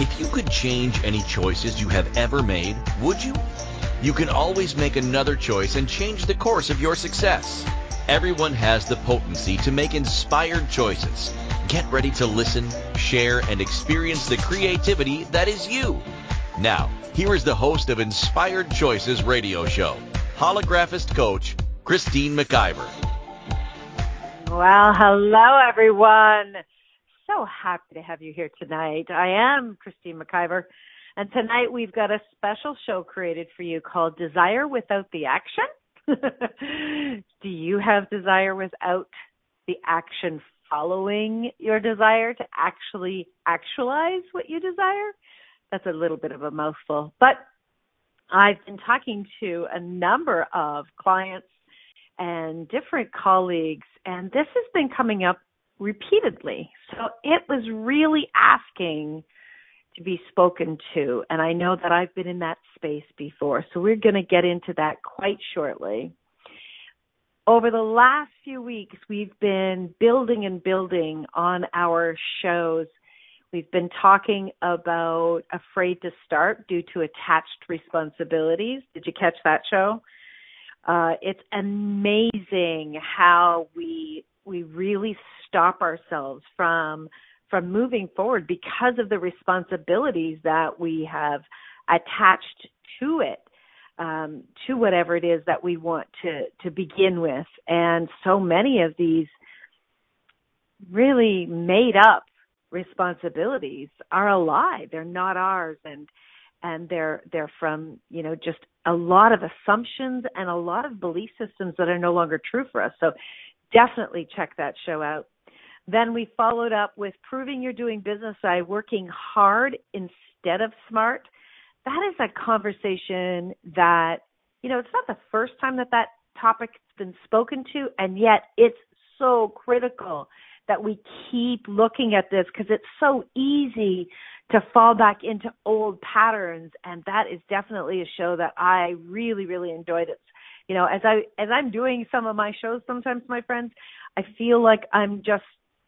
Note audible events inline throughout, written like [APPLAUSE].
If you could change any choices you have ever made, would you? You can always make another choice and change the course of your success. Everyone has the potency to make inspired choices. Get ready to listen, share, and experience the creativity that is you. Now, here is the host of Inspired Choices radio show, holographist coach, Christine McIver. Well, hello everyone. So happy to have you here tonight. I am Christine McIver, and tonight we've got a special show created for you called Desire Without the Action. [LAUGHS] Do you have desire without the action following your desire to actually actualize what you desire? That's a little bit of a mouthful, but I've been talking to a number of clients and different colleagues, and this has been coming up repeatedly. So it was really asking to be spoken to, and I know that I've been in that space before, so we're going to get into that quite shortly. Over the last few weeks, we've been building and building on our shows. We've been talking about Afraid to Start due to attached responsibilities. Did you catch that show? Uh, it's amazing how we we really stop ourselves from from moving forward because of the responsibilities that we have attached to it um, to whatever it is that we want to to begin with. And so many of these really made up responsibilities are a lie. They're not ours. And and they're they're from you know just a lot of assumptions and a lot of belief systems that are no longer true for us. So definitely check that show out. Then we followed up with proving you're doing business by working hard instead of smart. That is a conversation that you know it's not the first time that that topic's been spoken to and yet it's so critical that we keep looking at this because it's so easy to fall back into old patterns and that is definitely a show that I really really enjoyed. It you know as I as I'm doing some of my shows sometimes my friends I feel like I'm just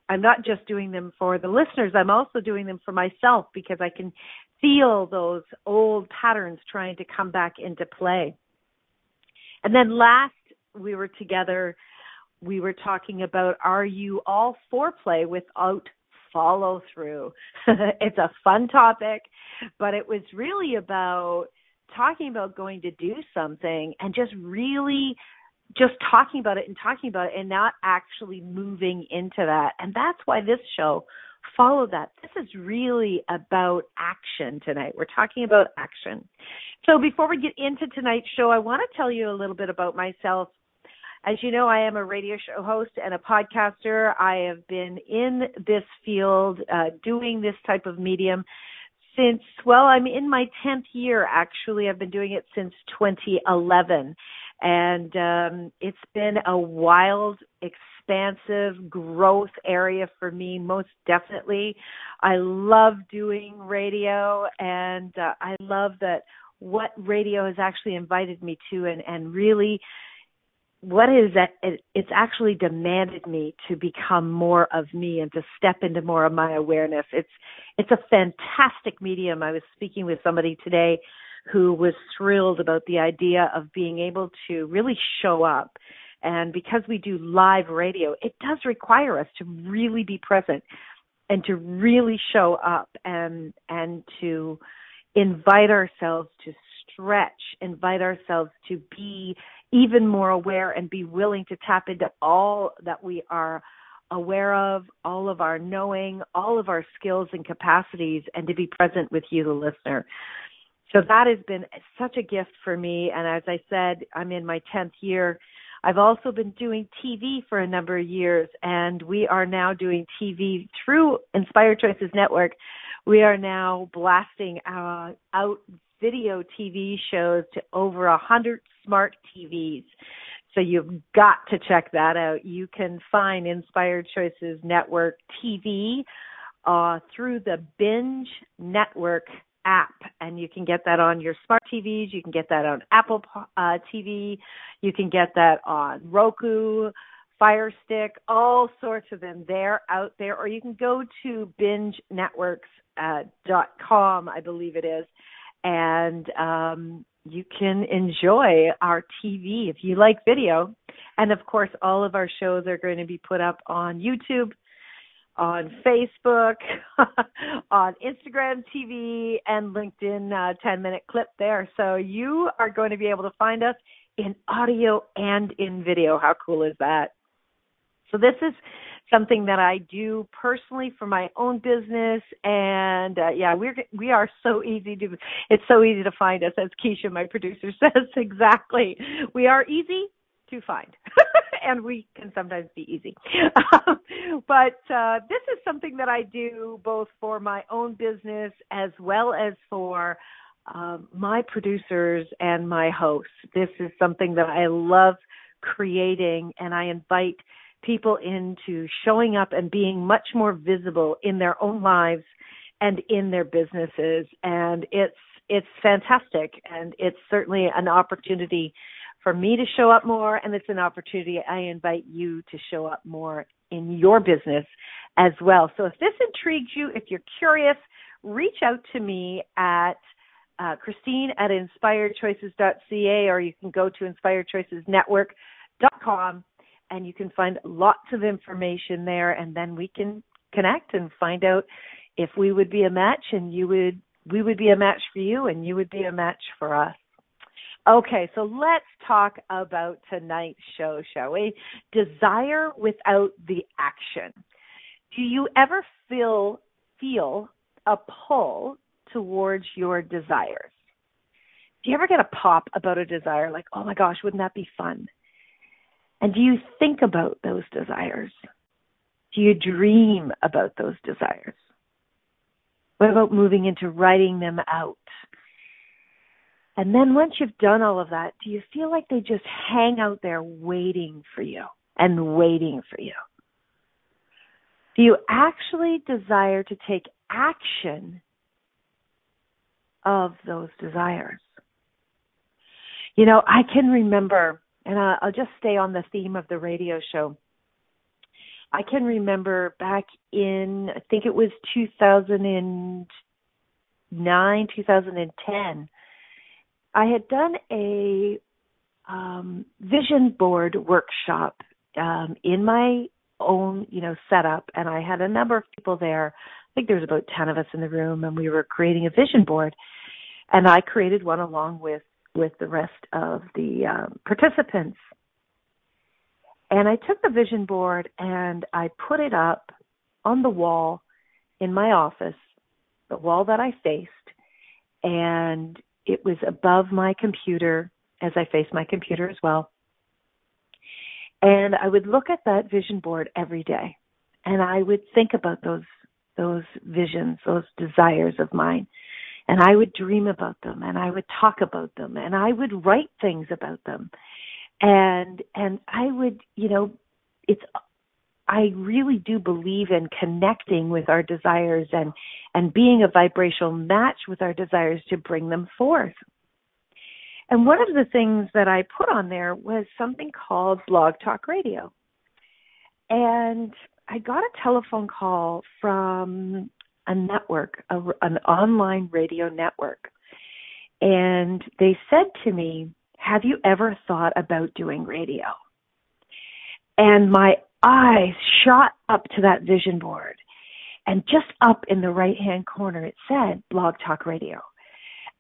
I'm not just doing them for the listeners I'm also doing them for myself because I can feel those old patterns trying to come back into play and then last we were together we were talking about are you all foreplay without follow through. [LAUGHS] it's a fun topic, but it was really about talking about going to do something and just really just talking about it and talking about it and not actually moving into that. And that's why this show followed that. This is really about action tonight. We're talking about action. So before we get into tonight's show, I want to tell you a little bit about myself as you know, I am a radio show host and a podcaster. I have been in this field, uh, doing this type of medium since, well, I'm in my 10th year actually. I've been doing it since 2011. And um, it's been a wild, expansive growth area for me, most definitely. I love doing radio, and uh, I love that what radio has actually invited me to and, and really what is that it, it's actually demanded me to become more of me and to step into more of my awareness. It's it's a fantastic medium. I was speaking with somebody today who was thrilled about the idea of being able to really show up. And because we do live radio it does require us to really be present and to really show up and and to invite ourselves to stretch invite ourselves to be even more aware and be willing to tap into all that we are aware of, all of our knowing, all of our skills and capacities, and to be present with you, the listener. So that has been such a gift for me. And as I said, I'm in my 10th year. I've also been doing TV for a number of years, and we are now doing TV through Inspired Choices Network. We are now blasting uh, out video TV shows to over a hundred smart TVs. So you've got to check that out. You can find Inspired Choices Network TV uh, through the Binge Network app, and you can get that on your smart TVs. You can get that on Apple uh, TV. You can get that on Roku, Fire Stick, all sorts of them. They're out there, or you can go to bingenetworks.com, uh, I believe it is, and um, you can enjoy our TV if you like video. And of course, all of our shows are going to be put up on YouTube, on Facebook, [LAUGHS] on Instagram TV, and LinkedIn uh, 10 minute clip there. So you are going to be able to find us in audio and in video. How cool is that? So this is something that I do personally for my own business, and uh, yeah, we're we are so easy to it's so easy to find us, as Keisha, my producer, [LAUGHS] says exactly. We are easy to find, [LAUGHS] and we can sometimes be easy. [LAUGHS] but uh, this is something that I do both for my own business as well as for uh, my producers and my hosts. This is something that I love creating, and I invite people into showing up and being much more visible in their own lives and in their businesses. And it's it's fantastic. And it's certainly an opportunity for me to show up more. And it's an opportunity I invite you to show up more in your business as well. So if this intrigues you, if you're curious, reach out to me at uh, Christine at inspiredchoices.ca or you can go to inspiredchoicesnetwork.com and you can find lots of information there and then we can connect and find out if we would be a match and you would we would be a match for you and you would be a match for us. Okay, so let's talk about tonight's show, shall we? Desire without the action. Do you ever feel feel a pull towards your desires? Do you ever get a pop about a desire like, "Oh my gosh, wouldn't that be fun?" And do you think about those desires? Do you dream about those desires? What about moving into writing them out? And then once you've done all of that, do you feel like they just hang out there waiting for you and waiting for you? Do you actually desire to take action of those desires? You know, I can remember and I'll just stay on the theme of the radio show. I can remember back in, I think it was 2009, 2010, I had done a um, vision board workshop um, in my own, you know, setup, and I had a number of people there. I think there was about 10 of us in the room, and we were creating a vision board. And I created one along with with the rest of the um, participants. And I took the vision board and I put it up on the wall in my office, the wall that I faced, and it was above my computer as I faced my computer as well. And I would look at that vision board every day and I would think about those those visions, those desires of mine and I would dream about them and I would talk about them and I would write things about them. And and I would, you know, it's I really do believe in connecting with our desires and and being a vibrational match with our desires to bring them forth. And one of the things that I put on there was something called Blog Talk Radio. And I got a telephone call from a network, a, an online radio network. And they said to me, Have you ever thought about doing radio? And my eyes shot up to that vision board. And just up in the right hand corner, it said Blog Talk Radio.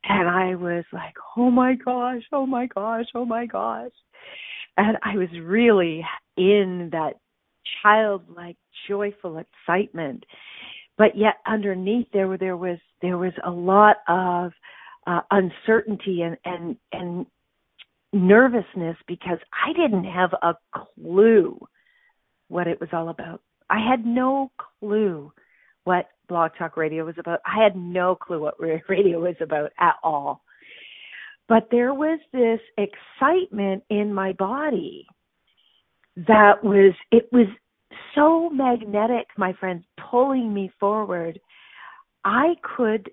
And I was like, oh my gosh, oh my gosh, oh my gosh. And I was really in that childlike, joyful excitement but yet underneath there there was there was a lot of uh, uncertainty and and and nervousness because I didn't have a clue what it was all about. I had no clue what Blog Talk Radio was about. I had no clue what radio was about at all. But there was this excitement in my body that was it was so magnetic, my friends, pulling me forward. I could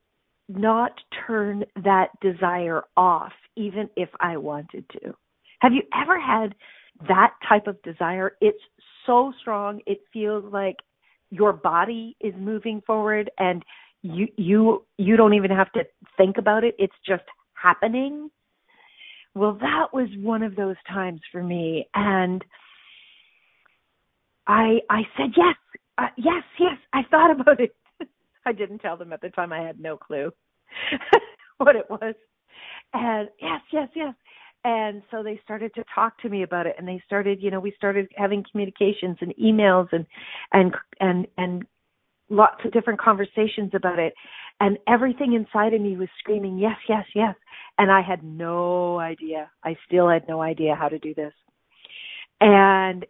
not turn that desire off, even if I wanted to. Have you ever had that type of desire, it's so strong. It feels like your body is moving forward and you you you don't even have to think about it. It's just happening. Well, that was one of those times for me and I I said yes. Uh, yes, yes. I thought about it. [LAUGHS] I didn't tell them at the time. I had no clue [LAUGHS] what it was. And yes, yes, yes. And so they started to talk to me about it and they started, you know, we started having communications and emails and and and and lots of different conversations about it and everything inside of me was screaming yes yes yes and i had no idea i still had no idea how to do this and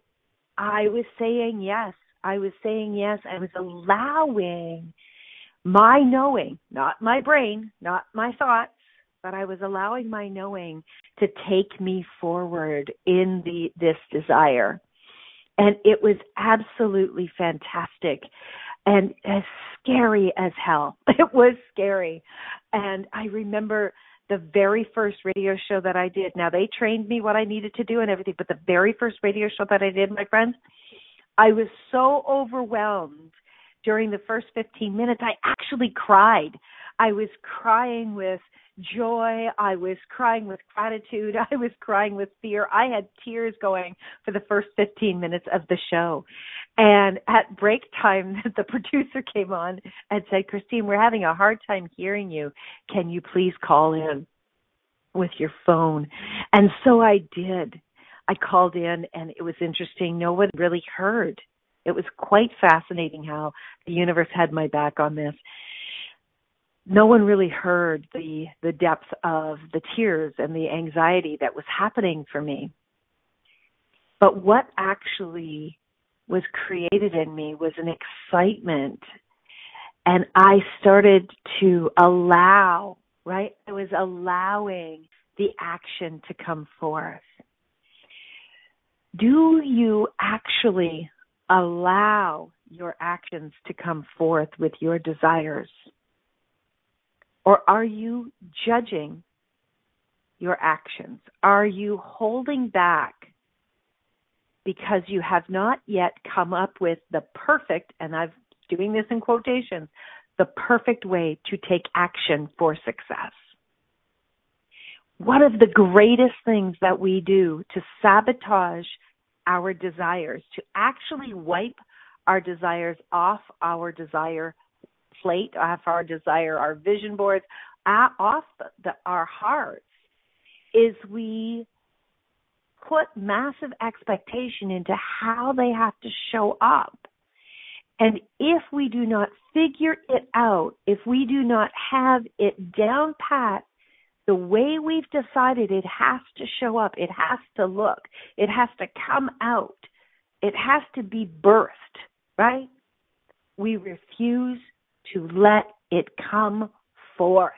i was saying yes i was saying yes i was allowing my knowing not my brain not my thoughts but i was allowing my knowing to take me forward in the this desire and it was absolutely fantastic and as scary as hell. [LAUGHS] It was scary. And I remember the very first radio show that I did. Now they trained me what I needed to do and everything, but the very first radio show that I did, my friends, I was so overwhelmed during the first 15 minutes. I actually cried. I was crying with joy. I was crying with gratitude. [LAUGHS] I was crying with fear. I had tears going for the first 15 minutes of the show. And at break time, [LAUGHS] the producer came on and said, Christine, we're having a hard time hearing you. Can you please call in with your phone? And so I did. I called in and it was interesting. No one really heard. It was quite fascinating how the universe had my back on this no one really heard the the depth of the tears and the anxiety that was happening for me. But what actually was created in me was an excitement and i started to allow right? I was allowing the action to come forth. Do you actually allow your actions to come forth with your desires or are you judging your actions? Are you holding back because you have not yet come up with the perfect, and I'm doing this in quotations, the perfect way to take action for success? One of the greatest things that we do to sabotage our desires, to actually wipe our desires off our desire plate, off our desire, our vision boards, off the, our hearts, is we put massive expectation into how they have to show up. And if we do not figure it out, if we do not have it down pat, the way we've decided it has to show up, it has to look, it has to come out, it has to be birthed, right? We refuse to let it come forth.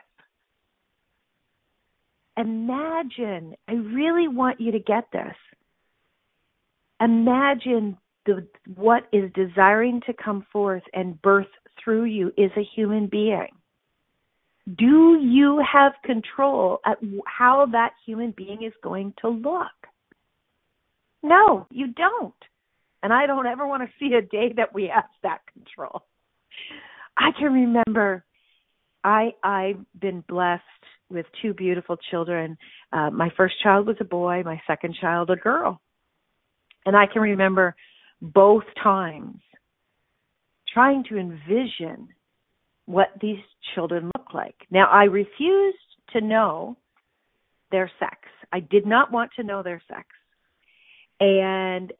Imagine, I really want you to get this. Imagine the, what is desiring to come forth and birth through you is a human being. Do you have control at how that human being is going to look? No, you don't. And I don't ever want to see a day that we have that control. I can remember I I've been blessed with two beautiful children. Uh, my first child was a boy, my second child a girl. And I can remember both times trying to envision what these children look like. Now I refused to know their sex. I did not want to know their sex. And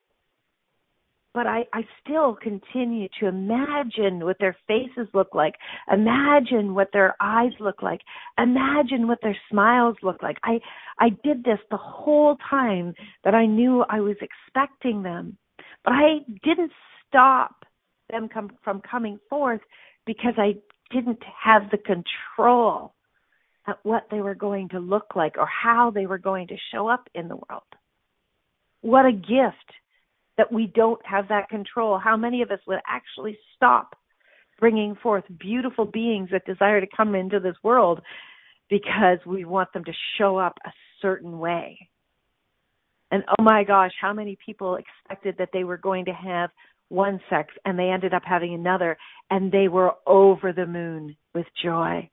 but I, I still continue to imagine what their faces look like, imagine what their eyes look like, imagine what their smiles look like. I I did this the whole time that I knew I was expecting them, but I didn't stop them come, from coming forth because I didn't have the control at what they were going to look like or how they were going to show up in the world. What a gift that we don't have that control. How many of us would actually stop bringing forth beautiful beings that desire to come into this world because we want them to show up a certain way? And oh my gosh, how many people expected that they were going to have one sex and they ended up having another and they were over the moon with joy.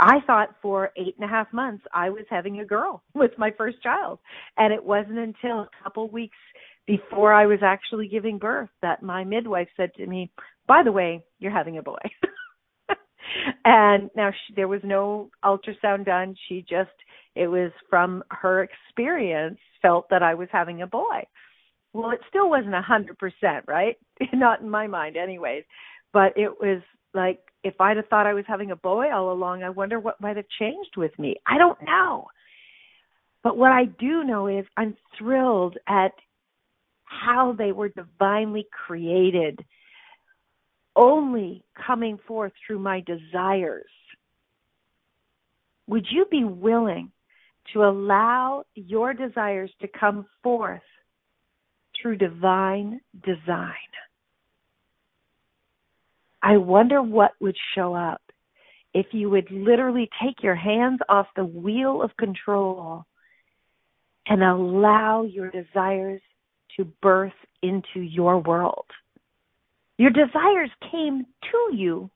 I thought for eight and a half months I was having a girl [LAUGHS] with my first child. And it wasn't until a couple weeks before I was actually giving birth that my midwife said to me, by the way, you're having a boy. [LAUGHS] and now she, there was no ultrasound done. She just, it was from her experience, felt that I was having a boy. Well, it still wasn't a hundred percent, right? [LAUGHS] Not in my mind, anyways. But it was like if I'd have thought I was having a boy all along, I wonder what might have changed with me. I don't know. But what I do know is I'm thrilled at how they were divinely created, only coming forth through my desires. Would you be willing to allow your desires to come forth through divine design. I wonder what would show up if you would literally take your hands off the wheel of control and allow your desires to birth into your world. Your desires came to you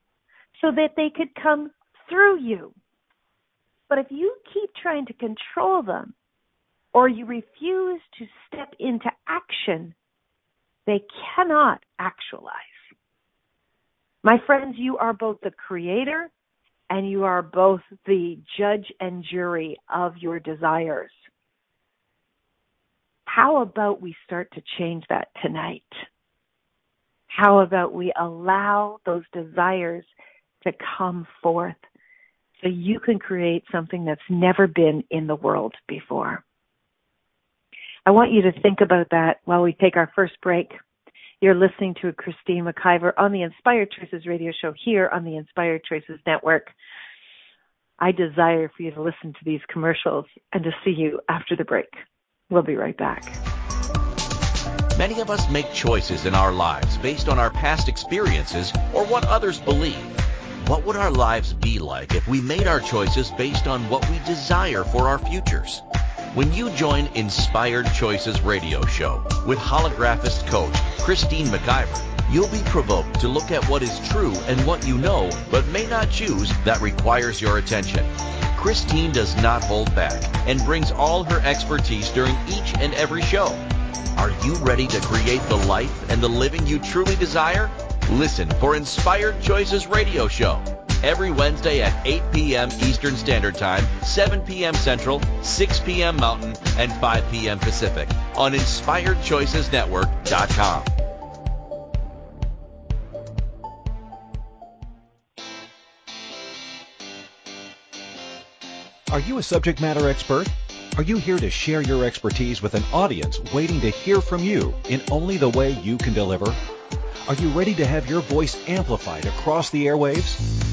so that they could come through you. But if you keep trying to control them, or you refuse to step into action, they cannot actualize. My friends, you are both the creator and you are both the judge and jury of your desires. How about we start to change that tonight? How about we allow those desires to come forth so you can create something that's never been in the world before? I want you to think about that while we take our first break. You're listening to Christine McIver on the Inspired Choices radio show here on the Inspired Choices Network. I desire for you to listen to these commercials and to see you after the break. We'll be right back. Many of us make choices in our lives based on our past experiences or what others believe. What would our lives be like if we made our choices based on what we desire for our futures? When you join Inspired Choices radio show with holographist coach Christine McIver, you'll be provoked to look at what is true and what you know but may not choose that requires your attention. Christine does not hold back and brings all her expertise during each and every show. Are you ready to create the life and the living you truly desire? Listen for Inspired Choices radio show every Wednesday at 8 p.m. Eastern Standard Time, 7 p.m. Central, 6 p.m. Mountain, and 5 p.m. Pacific on InspiredChoicesNetwork.com. Are you a subject matter expert? Are you here to share your expertise with an audience waiting to hear from you in only the way you can deliver? Are you ready to have your voice amplified across the airwaves?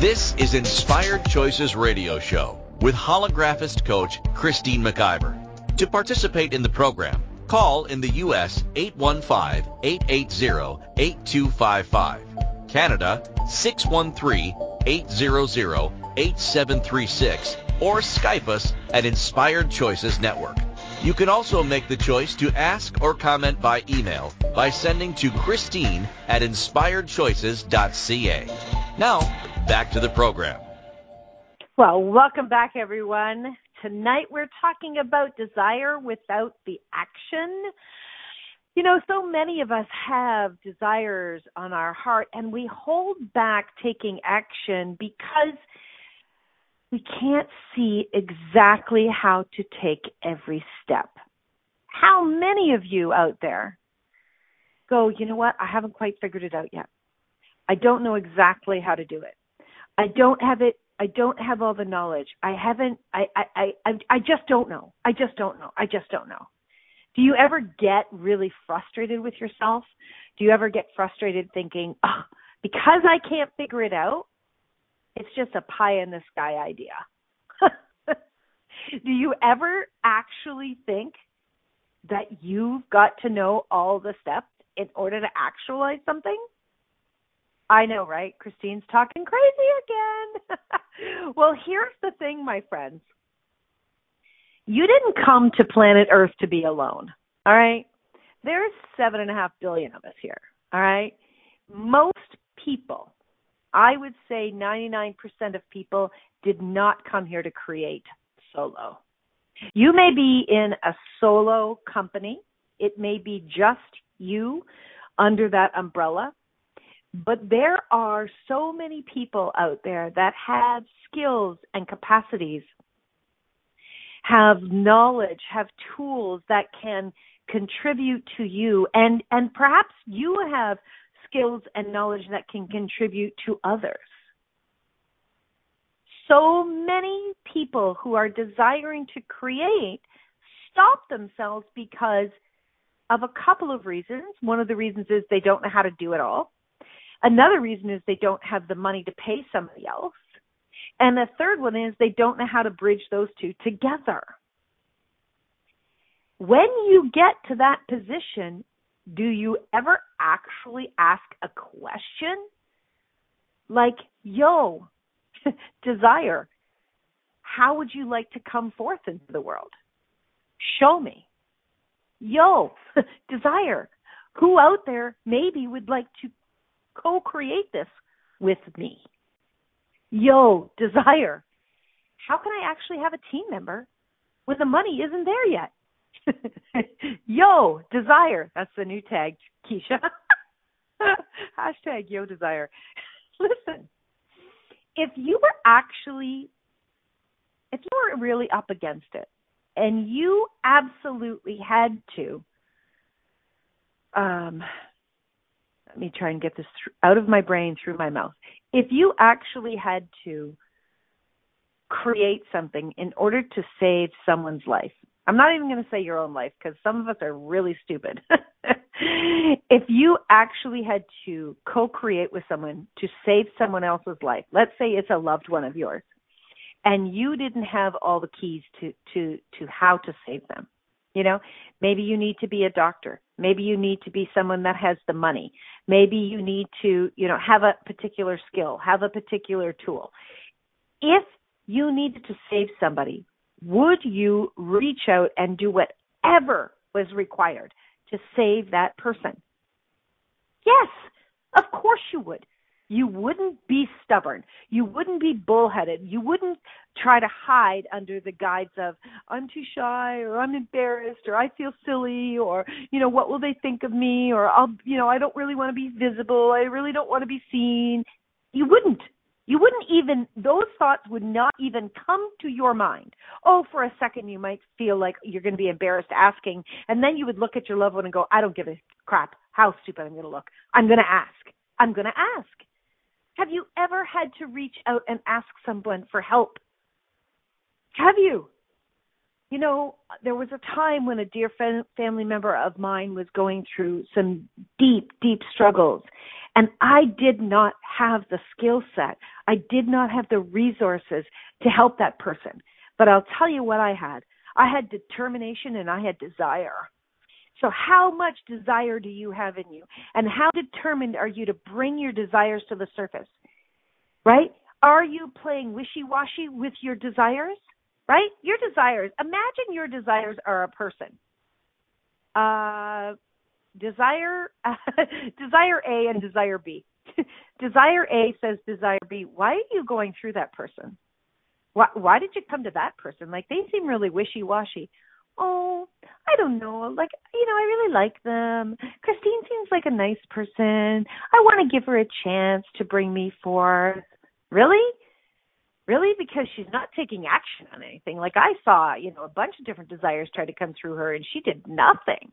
This is Inspired Choices Radio Show with holographist coach Christine McIver. To participate in the program, call in the U.S. 815-880-8255, Canada 613-800-8736, or Skype us at Inspired Choices Network. You can also make the choice to ask or comment by email by sending to Christine at inspiredchoices.ca. Now, back to the program. Well, welcome back, everyone. Tonight we're talking about desire without the action. You know, so many of us have desires on our heart and we hold back taking action because we can't see exactly how to take every step. How many of you out there go, you know what? I haven't quite figured it out yet. I don't know exactly how to do it. I don't have it I don't have all the knowledge. I haven't I I I I just don't know. I just don't know. I just don't know. Do you ever get really frustrated with yourself? Do you ever get frustrated thinking, oh, because I can't figure it out, it's just a pie in the sky idea? [LAUGHS] Do you ever actually think that you've got to know all the steps in order to actualize something? I know, right? Christine's talking crazy again. [LAUGHS] well, here's the thing, my friends. You didn't come to planet Earth to be alone. All right. There's seven and a half billion of us here. All right. Most people, I would say 99% of people, did not come here to create solo. You may be in a solo company. It may be just you under that umbrella. But there are so many people out there that have skills and capacities, have knowledge, have tools that can contribute to you and and perhaps you have skills and knowledge that can contribute to others. So many people who are desiring to create stop themselves because of a couple of reasons. One of the reasons is they don't know how to do it all. Another reason is they don't have the money to pay somebody else. And the third one is they don't know how to bridge those two together. When you get to that position, do you ever actually ask a question? Like, yo, [LAUGHS] desire, how would you like to come forth into the world? Show me. Yo, [LAUGHS] desire, who out there maybe would like to co create this with me. Yo, desire. How can I actually have a team member when the money isn't there yet? [LAUGHS] yo, desire. That's the new tag, Keisha. [LAUGHS] Hashtag yo desire. Listen, if you were actually, if you were really up against it and you absolutely had to, um, let me try and get this out of my brain through my mouth. If you actually had to create something in order to save someone's life, I'm not even going to say your own life because some of us are really stupid. [LAUGHS] if you actually had to co create with someone to save someone else's life, let's say it's a loved one of yours, and you didn't have all the keys to, to, to how to save them, you know, maybe you need to be a doctor. Maybe you need to be someone that has the money. Maybe you need to, you know, have a particular skill, have a particular tool. If you needed to save somebody, would you reach out and do whatever was required to save that person? Yes, of course you would you wouldn't be stubborn. You wouldn't be bullheaded. You wouldn't try to hide under the guise of I'm too shy or I'm embarrassed or I feel silly or you know what will they think of me or I'll you know I don't really want to be visible. I really don't want to be seen. You wouldn't. You wouldn't even those thoughts would not even come to your mind. Oh, for a second you might feel like you're going to be embarrassed asking and then you would look at your loved one and go, I don't give a crap how stupid I'm going to look. I'm going to ask. I'm going to ask have you ever had to reach out and ask someone for help? Have you? You know, there was a time when a dear family member of mine was going through some deep, deep struggles. And I did not have the skill set. I did not have the resources to help that person. But I'll tell you what I had. I had determination and I had desire. So, how much desire do you have in you? And how determined are you to bring your desires to the surface? Right? Are you playing wishy washy with your desires? Right? Your desires. Imagine your desires are a person. Uh, desire, [LAUGHS] desire A and desire B. [LAUGHS] desire A says desire B. Why are you going through that person? Why, why did you come to that person? Like they seem really wishy washy oh, I don't know, like, you know, I really like them. Christine seems like a nice person. I want to give her a chance to bring me forth. Really? Really? Because she's not taking action on anything. Like I saw, you know, a bunch of different desires try to come through her and she did nothing.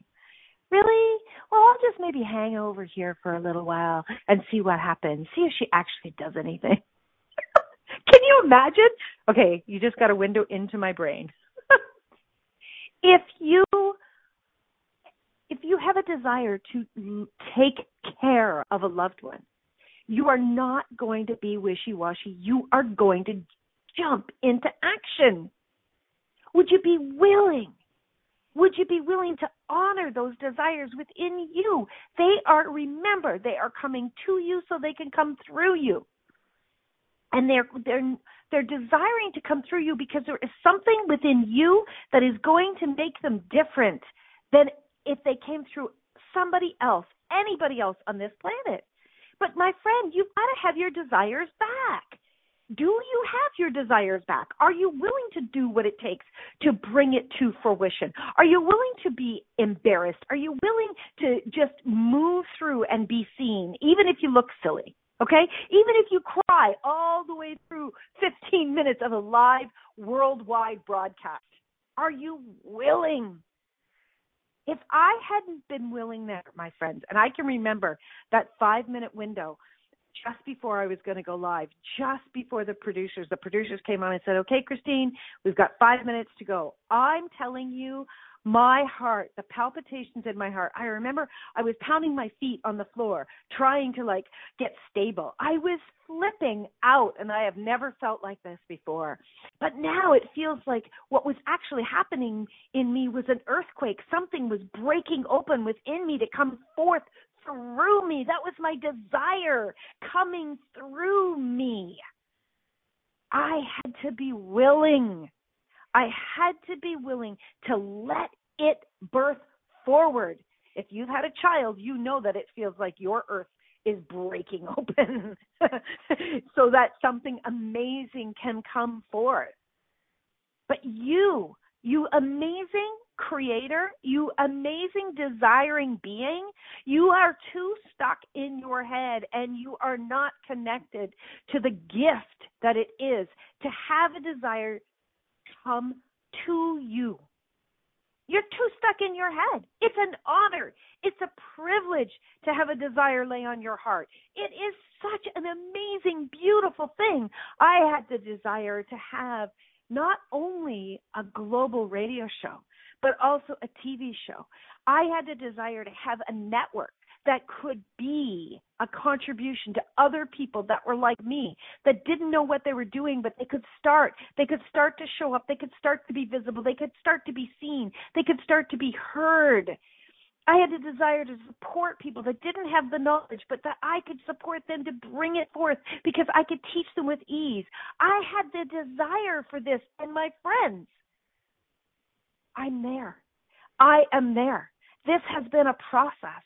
Really? Well, I'll just maybe hang over here for a little while and see what happens. See if she actually does anything. [LAUGHS] Can you imagine? Okay, you just got a window into my brain. If you if you have a desire to take care of a loved one, you are not going to be wishy-washy. You are going to jump into action. Would you be willing? Would you be willing to honor those desires within you? They are, remember, they are coming to you so they can come through you. And they're, they're, they're desiring to come through you because there is something within you that is going to make them different than if they came through somebody else, anybody else on this planet. But my friend, you've got to have your desires back. Do you have your desires back? Are you willing to do what it takes to bring it to fruition? Are you willing to be embarrassed? Are you willing to just move through and be seen, even if you look silly? Okay? Even if you cry all the way through 15 minutes of a live worldwide broadcast, are you willing? If I hadn't been willing there, my friends, and I can remember that five minute window just before I was going to go live, just before the producers, the producers came on and said, okay, Christine, we've got five minutes to go. I'm telling you, my heart, the palpitations in my heart. I remember I was pounding my feet on the floor, trying to like get stable. I was flipping out, and I have never felt like this before. But now it feels like what was actually happening in me was an earthquake. Something was breaking open within me to come forth through me. That was my desire coming through me. I had to be willing. I had to be willing to let it birth forward. If you've had a child, you know that it feels like your earth is breaking [LAUGHS] open so that something amazing can come forth. But you, you amazing creator, you amazing desiring being, you are too stuck in your head and you are not connected to the gift that it is to have a desire come to you. You're too stuck in your head. It's an honor. It's a privilege to have a desire lay on your heart. It is such an amazing, beautiful thing. I had the desire to have not only a global radio show, but also a TV show. I had the desire to have a network that could contribution to other people that were like me that didn't know what they were doing but they could start they could start to show up they could start to be visible they could start to be seen they could start to be heard I had a desire to support people that didn't have the knowledge, but that I could support them to bring it forth because I could teach them with ease. I had the desire for this, and my friends, I'm there. I am there. This has been a process.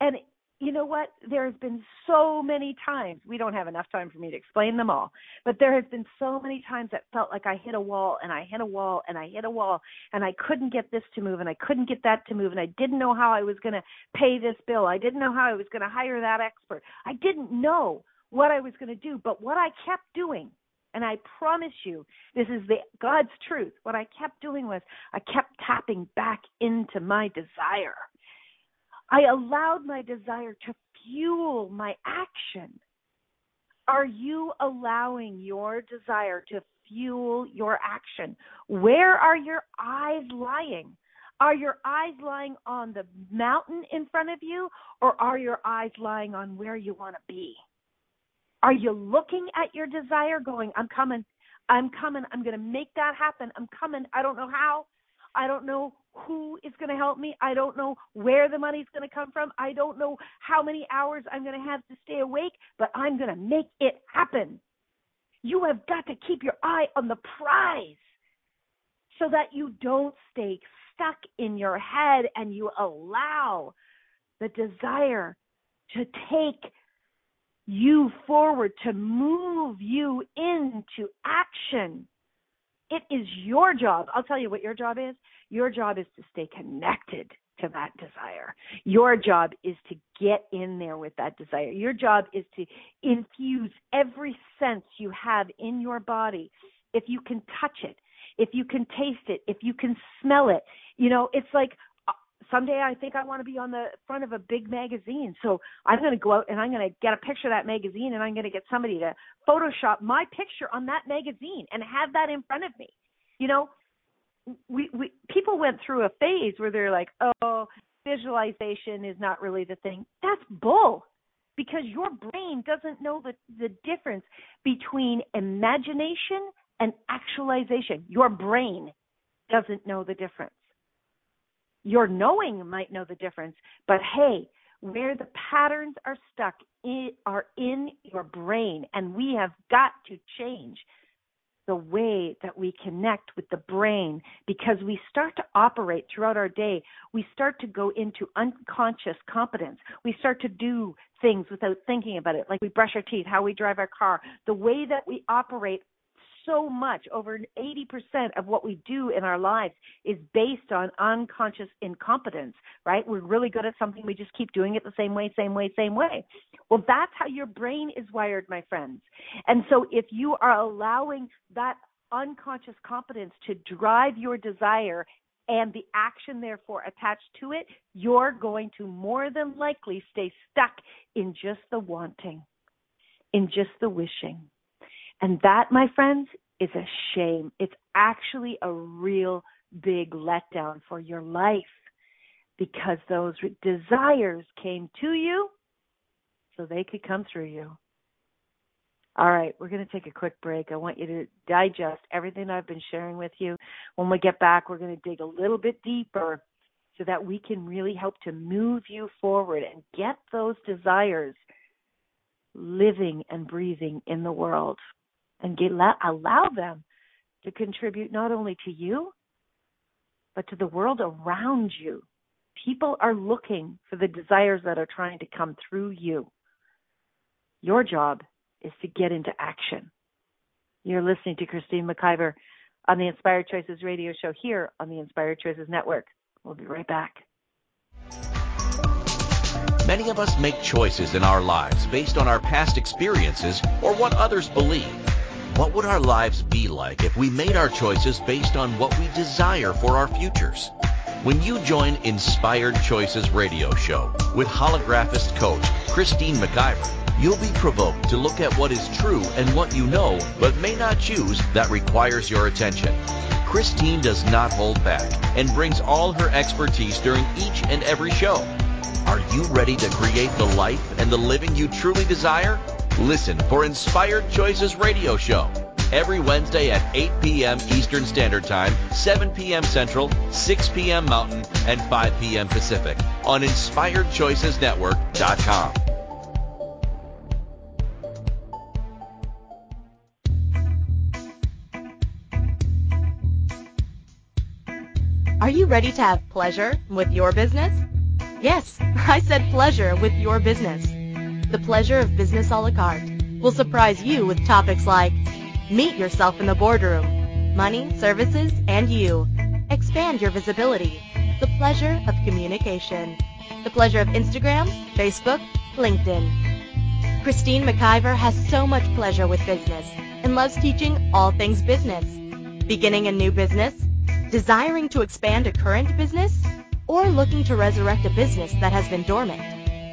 And you know what? There has been so many times, we don't have enough time for me to explain them all, but there has been so many times that felt like I hit a wall and I hit a wall and I hit a wall and I couldn't get this to move and I couldn't get that to move and I didn't know how I was going to pay this bill. I didn't know how I was going to hire that expert. I didn't know what I was going to do, but what I kept doing and I promise you, this is the God's truth. What I kept doing was I kept tapping back into my desire. I allowed my desire to fuel my action. Are you allowing your desire to fuel your action? Where are your eyes lying? Are your eyes lying on the mountain in front of you, or are your eyes lying on where you want to be? Are you looking at your desire going, I'm coming, I'm coming, I'm going to make that happen, I'm coming, I don't know how, I don't know who is going to help me, I don't know where the money's going to come from, I don't know how many hours I'm going to have to stay awake, but I'm going to make it happen. You have got to keep your eye on the prize so that you don't stay stuck in your head and you allow the desire to take you forward, to move you into action. It is your job. I'll tell you what your job is. Your job is to stay connected to that desire. Your job is to get in there with that desire. Your job is to infuse every sense you have in your body. If you can touch it, if you can taste it, if you can smell it, you know, it's like uh, someday I think I want to be on the front of a big magazine. So I'm going to go out and I'm going to get a picture of that magazine and I'm going to get somebody to Photoshop my picture on that magazine and have that in front of me. You know, we, we people went through a phase where they're like, oh, visualization is not really the thing. That's bull because your brain doesn't know the, the difference between imagination and actualization. Your brain doesn't know the difference. Your knowing might know the difference, but hey, where the patterns are stuck in, are in your brain, and we have got to change the way that we connect with the brain because we start to operate throughout our day. We start to go into unconscious competence. We start to do things without thinking about it, like we brush our teeth, how we drive our car, the way that we operate so much. Over 80% of what we do in our lives is based on unconscious incompetence right? We're really good at something. We just keep doing it the same way same way same way. Well that's how your brain is wired my friends. And so if you are allowing that unconscious competence to drive your desire and the action therefore attached to it, you're going to more than likely stay stuck in just the wanting, in just the wishing. And that, my friends, is a shame. It's actually a real big letdown for your life because those desires came to you so they could come through you. All right, we're going to take a quick break. I want you to digest everything I've been sharing with you. When we get back, we're going to dig a little bit deeper so that we can really help to move you forward and get those desires living and breathing in the world and get, allow them to contribute not only to you, but to the world around you. People are looking for the desires that are trying to come through you. Your job is to get into action. You're listening to Christine McIver on the Inspired Choices radio show here on the Inspired Choices Network. We'll be right back. Many of us make choices in our lives based on our past experiences or what others believe. What would our lives be like if we made our choices based on what we desire for our futures? When you join Inspired Choices radio show with holographist coach Christine McIver, you'll be provoked to look at what is true and what you know but may not choose that requires your attention. Christine does not hold back and brings all her expertise during each and every show. Are you ready to create the life and the living you truly desire? Listen for Inspired Choices Radio Show every Wednesday at 8 p.m. Eastern Standard Time, 7 p.m. Central, 6 p.m. Mountain, and 5 p.m. Pacific on InspiredChoicesNetwork.com. Are you ready to have pleasure with your business? Yes, [LAUGHS] I said pleasure with your business. The Pleasure of Business a la carte will surprise you with topics like Meet yourself in the boardroom, money, services, and you. Expand your visibility. The pleasure of communication. The pleasure of Instagram, Facebook, LinkedIn. Christine McIver has so much pleasure with business and loves teaching all things business. Beginning a new business? Desiring to expand a current business? Or looking to resurrect a business that has been dormant?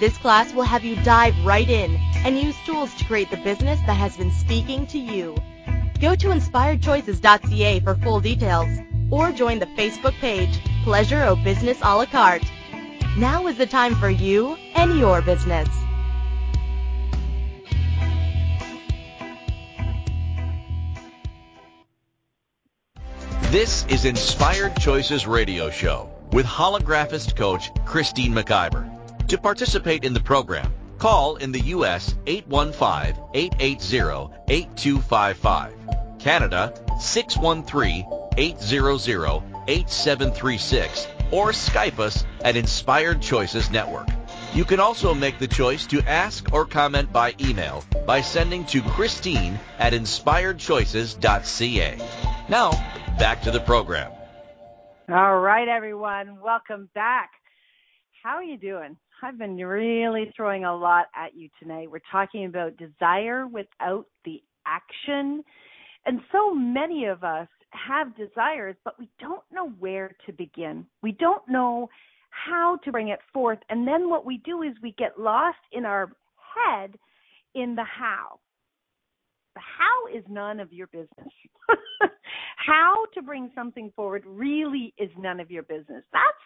This class will have you dive right in and use tools to create the business that has been speaking to you. Go to inspiredchoices.ca for full details or join the Facebook page Pleasure of Business a la carte. Now is the time for you and your business. This is Inspired Choices Radio Show with holographist coach Christine McIver. To participate in the program, call in the U.S. 815-880-8255, Canada 613-800-8736, or Skype us at Inspired Choices Network. You can also make the choice to ask or comment by email by sending to Christine at inspiredchoices.ca. Now, back to the program. All right, everyone. Welcome back. How are you doing? I've been really throwing a lot at you tonight. We're talking about desire without the action. And so many of us have desires, but we don't know where to begin. We don't know how to bring it forth. And then what we do is we get lost in our head in the how. The how is none of your business. [LAUGHS] how to bring something forward really is none of your business. That's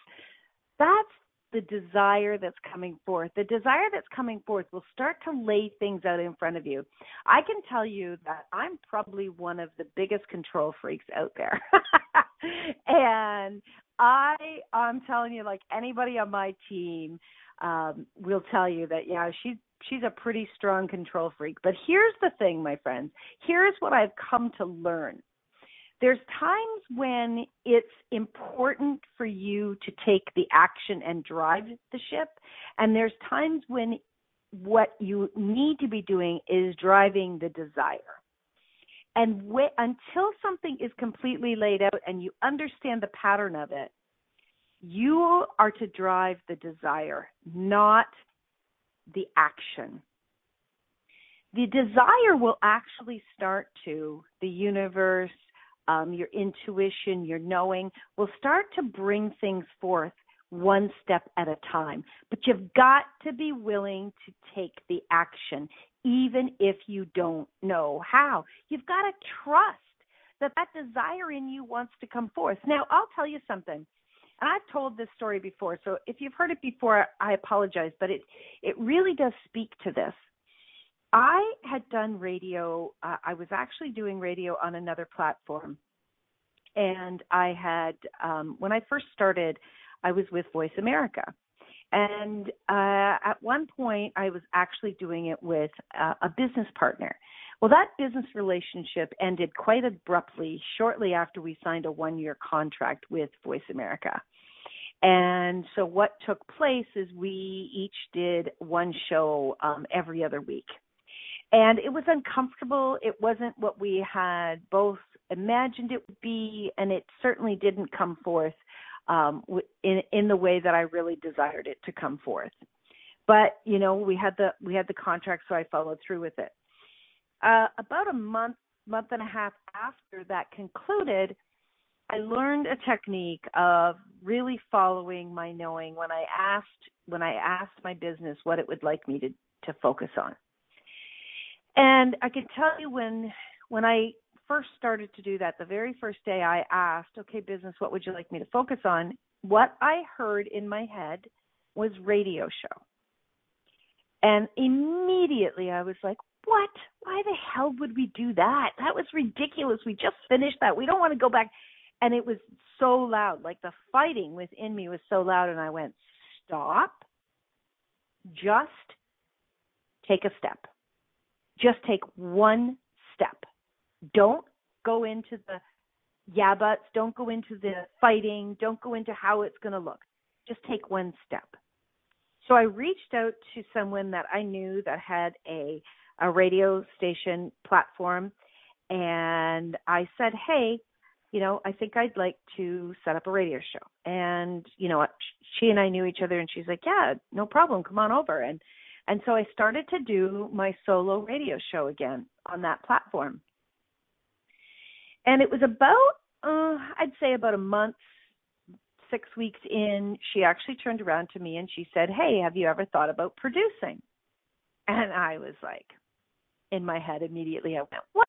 that's the desire that's coming forth. The desire that's coming forth will start to lay things out in front of you. I can tell you that I'm probably one of the biggest control freaks out there. [LAUGHS] and I I'm telling you like anybody on my team um will tell you that yeah, she's she's a pretty strong control freak. But here's the thing, my friends. Here's what I've come to learn there's times when it's important for you to take the action and drive the ship and there's times when what you need to be doing is driving the desire. And wh- until something is completely laid out and you understand the pattern of it you are to drive the desire not the action. The desire will actually start to the universe um, your intuition, your knowing will start to bring things forth one step at a time. But you've got to be willing to take the action, even if you don't know how. You've got to trust that that desire in you wants to come forth. Now, I'll tell you something. And I've told this story before, so if you've heard it before, I apologize, but it it really does speak to this. I had done radio. Uh, I was actually doing radio on another platform, and I had um, when I first started, I was with Voice America, and uh, at one point I was actually doing it with uh, a business partner. Well, that business relationship ended quite abruptly shortly after we signed a one-year contract with Voice America. And so what took place is we each did one show um, every other week and it was uncomfortable. It wasn't what we had both imagined it would be, and it certainly didn't come forth um, in in the way that I really desired it to come forth. But you know, we had the we had the contract, so I followed through with it. Uh, about a month month and a half after that concluded, I learned a technique of really following my knowing when I asked when I asked my business what it would like me to to focus on. And I can tell you when when I first started to do that, the very first day I asked, "Okay, business, what would you like me to focus on?" What I heard in my head was radio show. And immediately I was like, "What? Why the hell would we do that? That was ridiculous. We just finished that. We don't want to go back." And it was so loud, like the fighting within me was so loud and I went, "Stop. Just take a step." Just take one step. Don't go into the yeah buts, don't go into the fighting, don't go into how it's going to look. Just take one step. So I reached out to someone that I knew that had a a radio station platform and I said, "Hey, you know, I think I'd like to set up a radio show." And, you know, she and I knew each other and she's like, "Yeah, no problem. Come on over." And and so I started to do my solo radio show again on that platform. And it was about, uh, I'd say about a month, six weeks in, she actually turned around to me and she said, Hey, have you ever thought about producing? And I was like, in my head immediately, I went, What?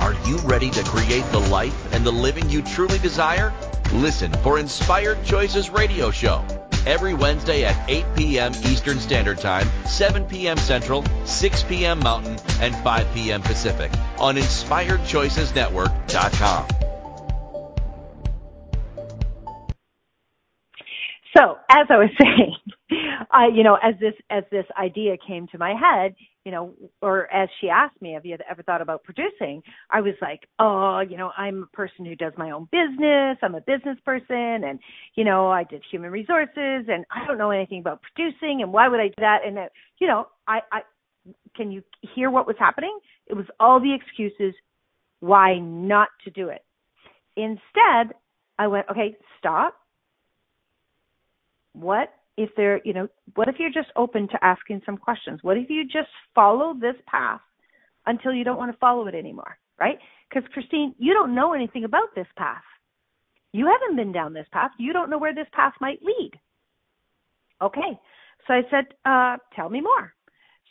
Are you ready to create the life and the living you truly desire? Listen for Inspired Choices Radio Show every Wednesday at 8 p.m. Eastern Standard Time, 7 p.m. Central, 6 p.m. Mountain, and 5 p.m. Pacific on InspiredChoicesNetwork.com. So, as I was [LAUGHS] saying, you know, as this as this idea came to my head, you know, or as she asked me, have you ever thought about producing? I was like, oh, you know, I'm a person who does my own business. I'm a business person, and you know, I did human resources, and I don't know anything about producing, and why would I do that? And uh, you know, I, I can you hear what was happening? It was all the excuses why not to do it. Instead, I went, okay, stop. What if they're, you know, what if you're just open to asking some questions? What if you just follow this path until you don't want to follow it anymore, right? Because Christine, you don't know anything about this path. You haven't been down this path. You don't know where this path might lead. Okay. So I said, uh, tell me more.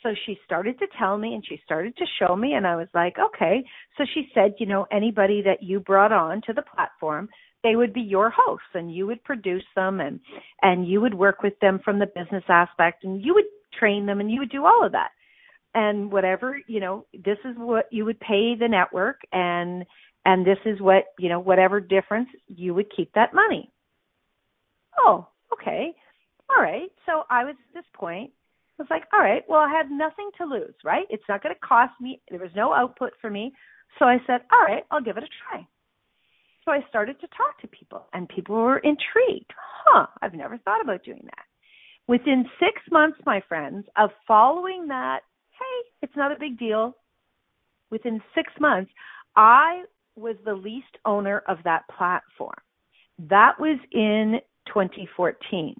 So she started to tell me and she started to show me and I was like, okay. So she said, you know, anybody that you brought on to the platform they would be your hosts and you would produce them and and you would work with them from the business aspect and you would train them and you would do all of that. And whatever you know this is what you would pay the network and and this is what you know whatever difference you would keep that money. Oh okay. All right. So i was at this point I was like all right well i had nothing to lose right? It's not going to cost me there was no output for me. So i said all right i'll give it a try so I started to talk to people, and people were intrigued. Huh, I've never thought about doing that. Within six months, my friends, of following that, hey, it's not a big deal. Within six months, I was the least owner of that platform. That was in 2014.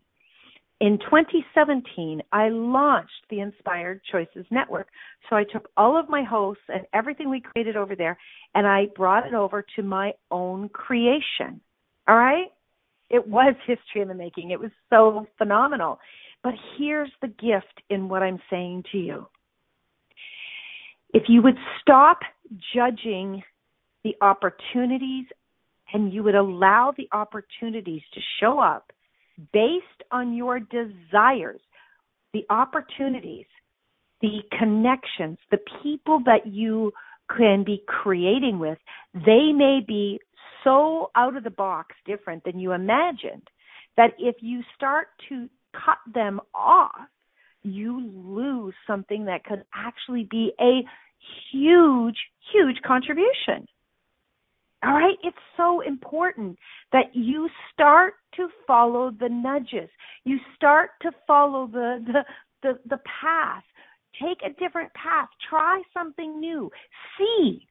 In 2017, I launched the Inspired Choices Network. So I took all of my hosts and everything we created over there and I brought it over to my own creation. All right? It was [LAUGHS] history in the making. It was so phenomenal. But here's the gift in what I'm saying to you. If you would stop judging the opportunities and you would allow the opportunities to show up based on your desires, the opportunities, the connections, the people that you can be creating with, they may be so out of the box different than you imagined that if you start to cut them off, you lose something that could actually be a huge, huge contribution. All right, it's so important that you start to follow the nudges. You start to follow the the the, the path. Take a different path. Try something new. See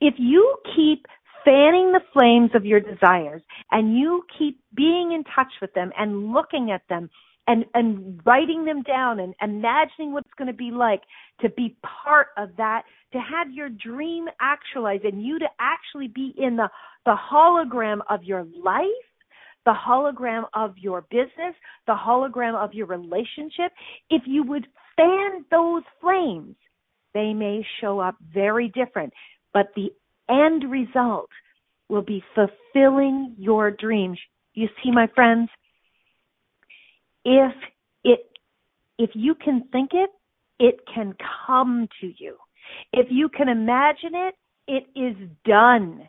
if you keep fanning the flames of your desires and you keep being in touch with them and looking at them and and writing them down and imagining what it's going to be like to be part of that to have your dream actualized and you to actually be in the the hologram of your life the hologram of your business the hologram of your relationship if you would fan those flames they may show up very different but the end result will be fulfilling your dreams you see my friends if it if you can think it, it can come to you. If you can imagine it, it is done.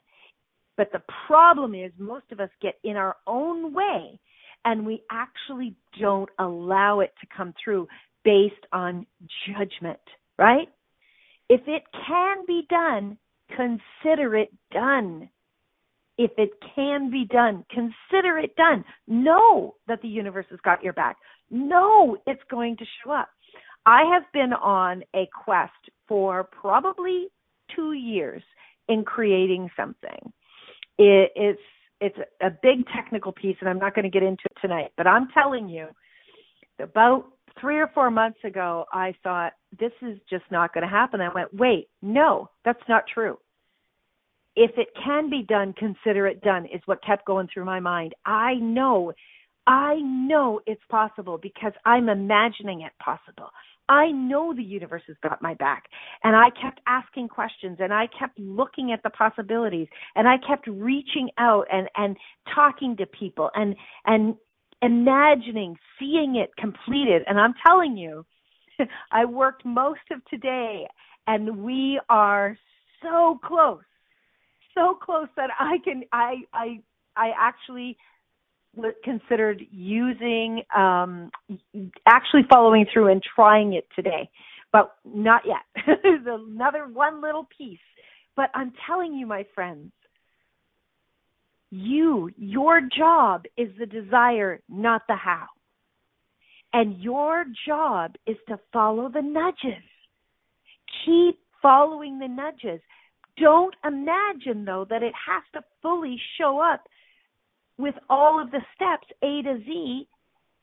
But the problem is most of us get in our own way and we actually don't allow it to come through based on judgment, right? If it can be done, consider it done if it can be done, consider it done. Know that the universe has got your back. Know it's going to show up. I have been on a quest for probably two years in creating something. It, it's it's a big technical piece, and I'm not going to get into it tonight. But I'm telling you, about three or four months ago, I thought this is just not going to happen. I went, wait, no, that's not true if it can be done, consider it done, is what kept going through my mind. I know I know it's possible because I'm imagining it possible. I know the universe has got my back. And I kept asking questions and I kept looking at the possibilities and I kept reaching out and, and talking to people and, and imagining, seeing it completed. And I'm telling you, [LAUGHS] I worked most of today and we are so close, so close that I can, I, I, I actually considered using um, actually following through and trying it today, but not yet. [LAUGHS] There's another one little piece. But I'm telling you, my friends, you, your job is the desire, not the how. And your job is to follow the nudges. Keep following the nudges. Don't imagine, though, that it has to fully show up with all of the steps A to Z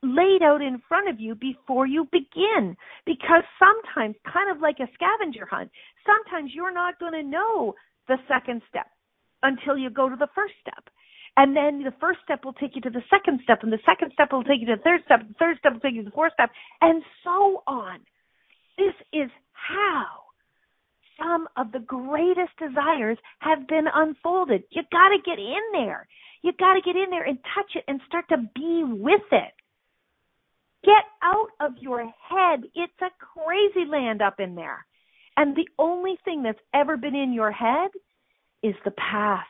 laid out in front of you before you begin. Because sometimes, kind of like a scavenger hunt, sometimes you're not going to know the second step until you go to the first step. And then the first step will take you to the second step, and the second step will take you to the third step, the third step will take you to the fourth step, and so on. This is how some of the greatest desires have been unfolded. You got to get in there. You got to get in there and touch it and start to be with it. Get out of your head. It's a crazy land up in there. And the only thing that's ever been in your head is the past.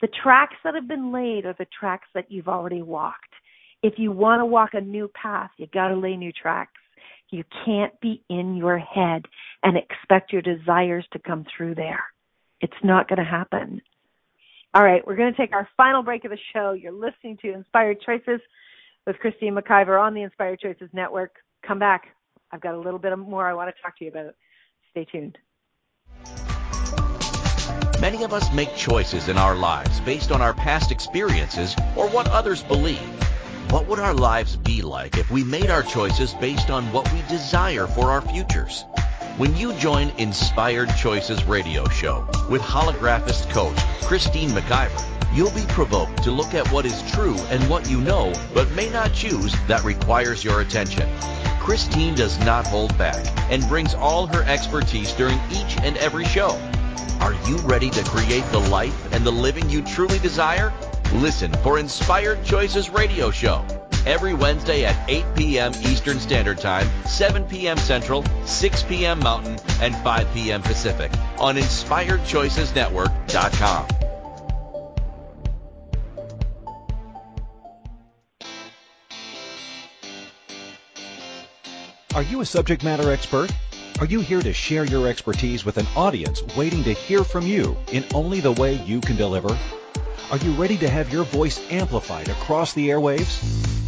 The tracks that have been laid are the tracks that you've already walked. If you want to walk a new path, you got to lay new tracks. You can't be in your head and expect your desires to come through there. It's not going to happen. All right, we're going to take our final break of the show. You're listening to Inspired Choices with Christine McIver on the Inspired Choices Network. Come back. I've got a little bit more I want to talk to you about. Stay tuned. Many of us make choices in our lives based on our past experiences or what others believe. What would our lives be like if we made our choices based on what we desire for our futures? When you join Inspired Choices radio show with holographist coach Christine McIver, you'll be provoked to look at what is true and what you know but may not choose that requires your attention. Christine does not hold back and brings all her expertise during each and every show. Are you ready to create the life and the living you truly desire? Listen for Inspired Choices radio show every Wednesday at 8 p.m. Eastern Standard Time, 7 p.m. Central, 6 p.m. Mountain, and 5 p.m. Pacific on InspiredChoicesNetwork.com. Are you a subject matter expert? Are you here to share your expertise with an audience waiting to hear from you in only the way you can deliver? Are you ready to have your voice amplified across the airwaves?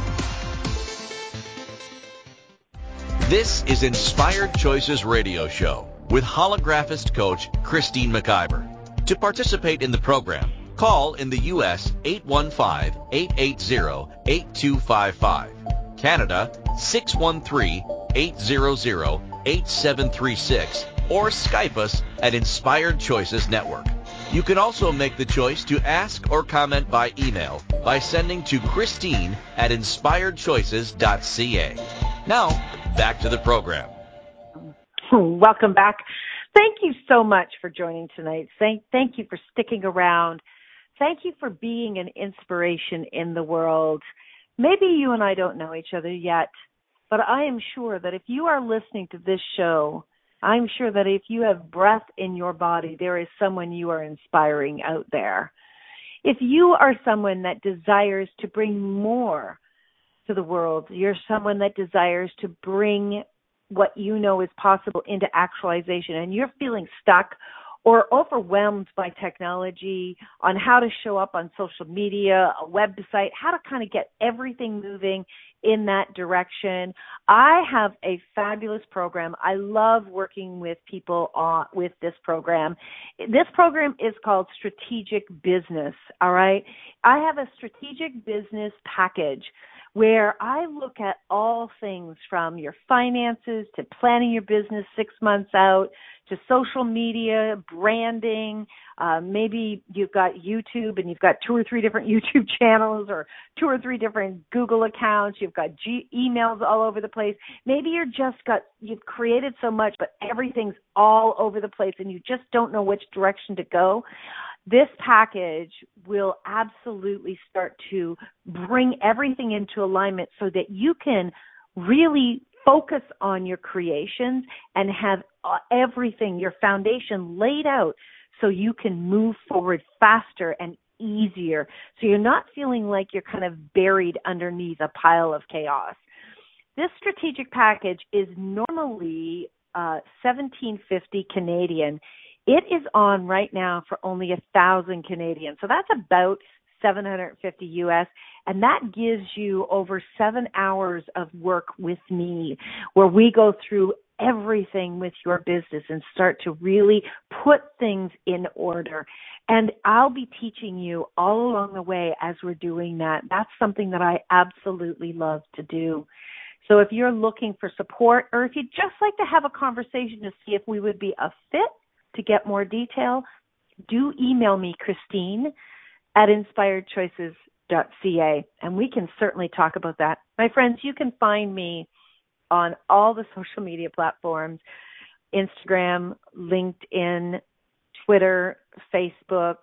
This is Inspired Choices Radio Show with holographist coach Christine McIver. To participate in the program, call in the U.S. 815-880-8255, Canada 613-800-8736, or Skype us at Inspired Choices Network. You can also make the choice to ask or comment by email by sending to Christine at inspiredchoices.ca. Now, back to the program. Welcome back. Thank you so much for joining tonight. Thank, thank you for sticking around. Thank you for being an inspiration in the world. Maybe you and I don't know each other yet, but I am sure that if you are listening to this show, I'm sure that if you have breath in your body, there is someone you are inspiring out there. If you are someone that desires to bring more to the world. You're someone that desires to bring what you know is possible into actualization and you're feeling stuck or overwhelmed by technology on how to show up on social media, a website, how to kind of get everything moving in that direction. I have a fabulous program. I love working with people on, with this program. This program is called Strategic Business, all right? I have a strategic business package where I look at all things from your finances to planning your business six months out to social media, branding. Uh, maybe you've got YouTube and you've got two or three different [LAUGHS] YouTube channels or two or three different Google accounts. You've got G- emails all over the place. Maybe you're just got, you've created so much, but everything's all over the place and you just don't know which direction to go this package will absolutely start to bring everything into alignment so that you can really focus on your creations and have uh, everything, your foundation laid out so you can move forward faster and easier. So you're not feeling like you're kind of buried underneath a pile of chaos. This strategic package is normally uh, 1750 Canadian it is on right now for only a thousand Canadian. So that's about 750 US and that gives you over 7 hours of work with me where we go through everything with your business and start to really put things in order. And I'll be teaching you all along the way as we're doing that. That's something that I absolutely love to do. So if you're looking for support or if you'd just like to have a conversation to see if we would be a fit to get more detail, do email me, Christine at inspiredchoices.ca, and we can certainly talk about that. My friends, you can find me on all the [LAUGHS] social media platforms Instagram, LinkedIn, Twitter, Facebook.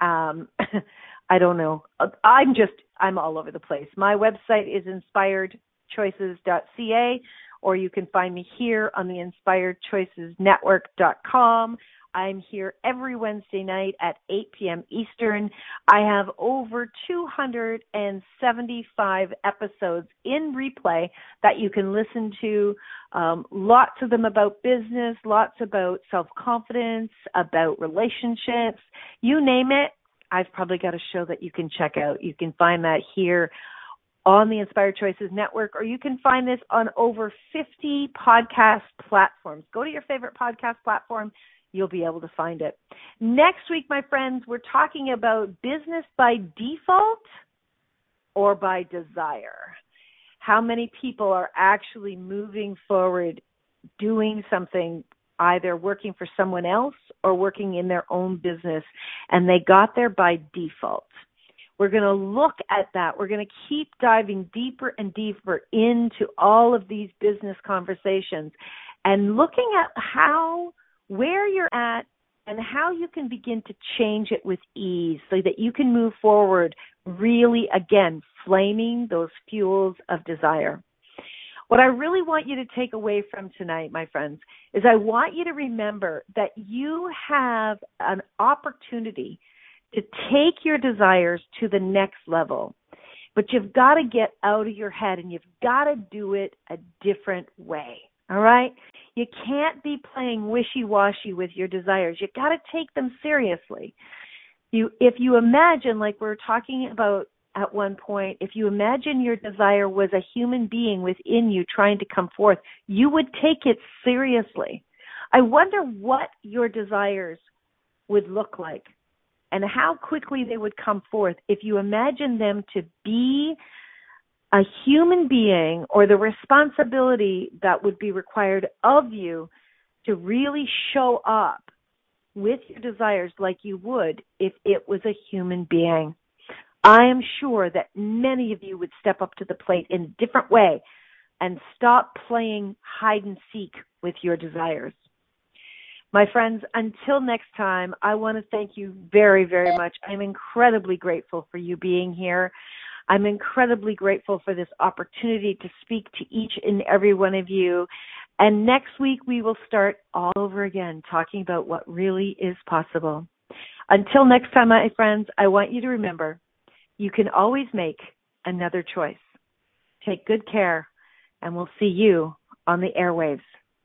Um, [LAUGHS] I don't know. I'm just, I'm all over the place. My website is inspiredchoices.ca or you can find me here on the inspiredchoicesnetwork.com. I'm here every Wednesday night at 8 p.m. Eastern. I have over 275 episodes in replay that you can listen to. Um, lots of them about business, lots about self confidence, about relationships, you name it. I've probably got a show that you can check out. You can find that here on the Inspired Choices Network, or you can find this on over 50 podcast platforms. Go to your favorite podcast platform. You'll be able to find it. Next week, my friends, we're talking about business by default or by desire. How many people are actually moving forward doing something, either working for someone else or working in their own business, and they got there by default. We're going to look at that. We're going to keep diving deeper and deeper into all of these business conversations and looking at how, where you're at and how you can begin to change it with ease so that you can move forward really, again, flaming those fuels of desire. What I really want you to take away from tonight, my friends, is I want you to remember that you have an opportunity to take your desires to the next level. But you've got to get out of your head and you've got to do it a different way. All right? You can't be playing wishy-washy with your desires. You got to take them seriously. You if you imagine like we are talking about at one point, if you imagine your desire was a human being within you trying to come forth, you would take it seriously. I wonder what your desires would look like and how quickly they would come forth if you imagine them to be a human being or the responsibility that would be required of you to really show up with your desires like you would if it was a human being. I am sure that many of you would step up to the plate in a different way and stop playing hide and seek with your desires. My friends, until next time, I want to thank you very, very much. I'm incredibly grateful for you being here. I'm incredibly grateful for this opportunity to speak to each and every one of you. And next week, we will start all over again talking about what really is possible. Until next time, my friends, I want you to remember you can always make another choice. Take good care, and we'll see you on the airwaves